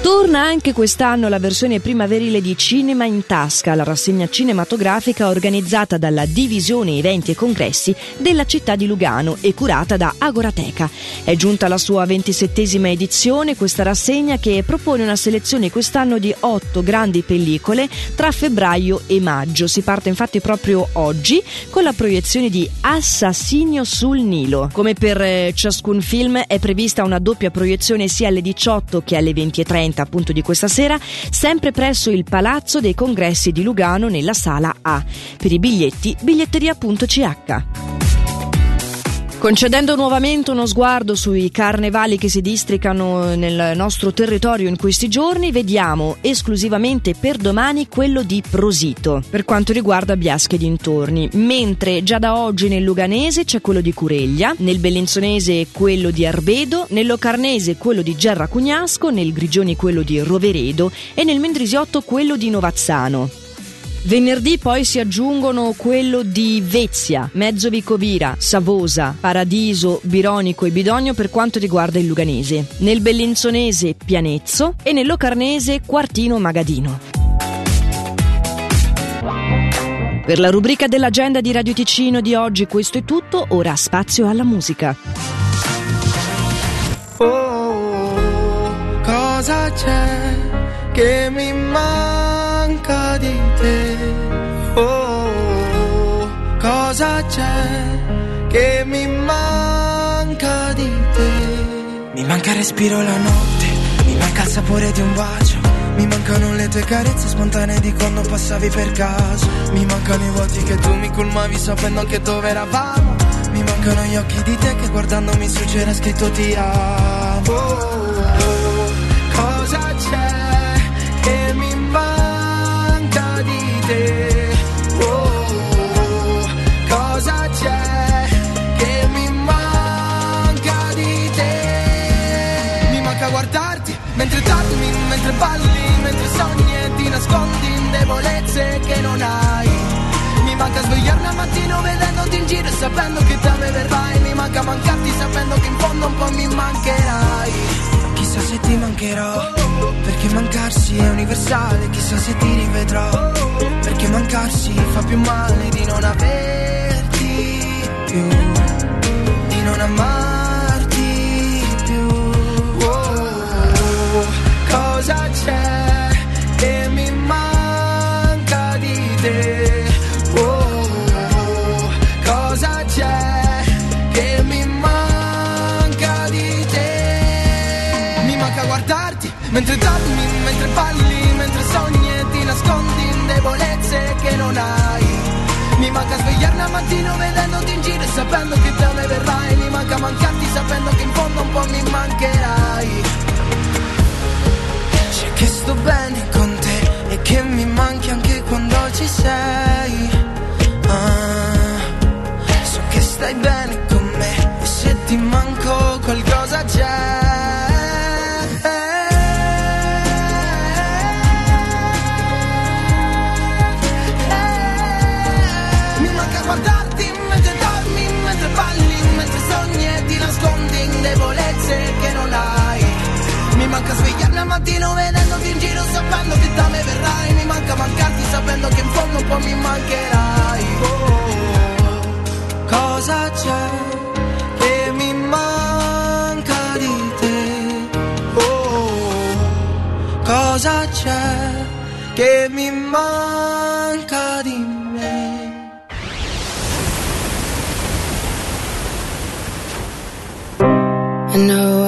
Torna anche quest'anno la versione primaverile di Cinema in Tasca, la rassegna cinematografica organizzata dalla Divisione Eventi e Congressi della città di Lugano e curata da Agorateca. È giunta la sua ventisettesima edizione, questa rassegna che propone una selezione quest'anno di otto grandi pellicole tra febbraio e maggio. Si parte infatti proprio oggi con la proiezione di Assassinio sul Nilo. Come per eh, ciascun film è prevista una doppia proiezione sia alle 18 che alle 20.30 appunto di questa sera, sempre presso il Palazzo dei Congressi di Lugano nella sala A. Per i biglietti biglietteria.ch. Concedendo nuovamente uno sguardo sui carnevali che si districano nel nostro territorio in questi giorni, vediamo esclusivamente per domani quello di Prosito, per quanto riguarda Biasche dintorni, mentre già da oggi nel Luganese c'è quello di Cureglia, nel Bellinzonese quello di Arbedo, nel Locarnese quello di Gerra Cugnasco, nel Grigioni quello di Roveredo e nel Mendrisiotto quello di Novazzano. Venerdì poi si aggiungono quello di Vezia, Mezzovicovira, Savosa, Paradiso, Bironico e Bidogno per quanto riguarda il Luganese. Nel Bellinzonese Pianezzo e nel Locarnese Quartino Magadino. Per la rubrica dell'agenda di Radio Ticino di oggi questo è tutto, ora spazio alla musica. Oh, cosa c'è che mi manca c'è che mi manca di te? Mi manca il respiro la notte, mi manca il sapore di un bacio. Mi mancano le tue carezze spontanee di quando passavi per caso. Mi mancano i vuoti che tu mi colmavi sapendo anche dove eravamo. Mi mancano gli occhi di te che guardandomi su c'era scritto ti amo. Debolezze che non hai. Mi manca svegliarmi al mattino vedendoti in giro e sapendo che da me verrai. Mi manca mancarti sapendo che in fondo un po' mi mancherai. Chissà se ti mancherò, perché mancarsi è universale. Chissà se ti rivedrò, perché mancarsi fa più male di non averti più, di non amarti Mi manca svegliarmi al mattino vedendoti in giro e sapendo che da me verrai. Mi manca mancarti sapendo che in fondo un po' mi mancherai. C'è che sto bene con te e che mi manchi anche quando ci sei. Ah, so che stai bene con me e se ti manco qualcosa c'è. Mattino vedendoti in giro sapendo che da me verrai. Mi manca mancarti sapendo che in fondo un po' mi mancherai. Oh, cosa c'è che mi manca di te? Oh, cosa c'è che mi manca di me? Know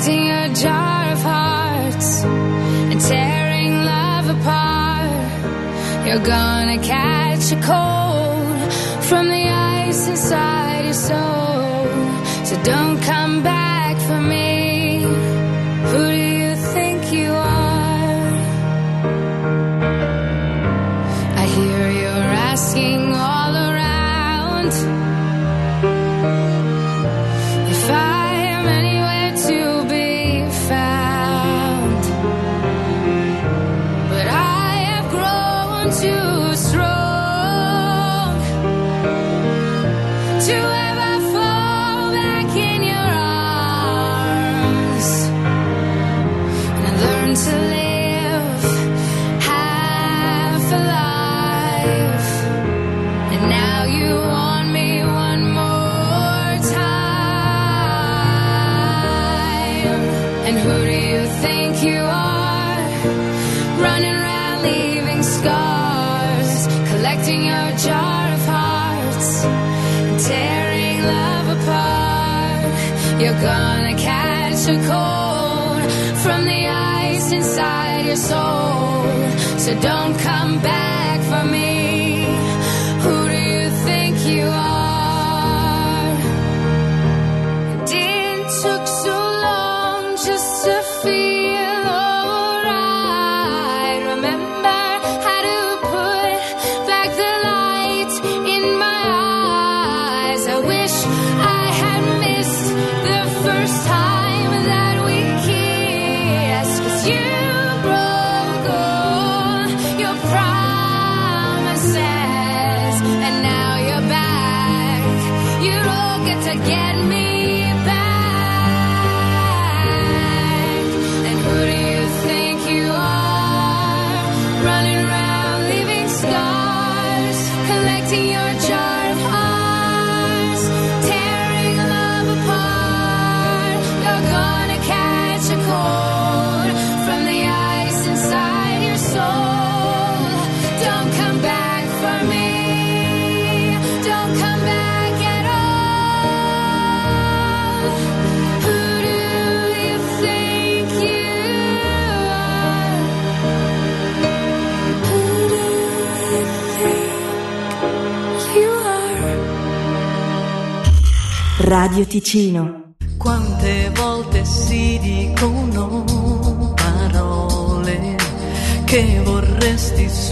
collecting a jar of hearts and tearing love apart. You're gonna catch a cold from the ice inside your soul. So don't come back. to You're gonna catch a cold from the ice inside your soul. So don't come back for me. Radio Ticino. Quante volte si dicono parole che vorresti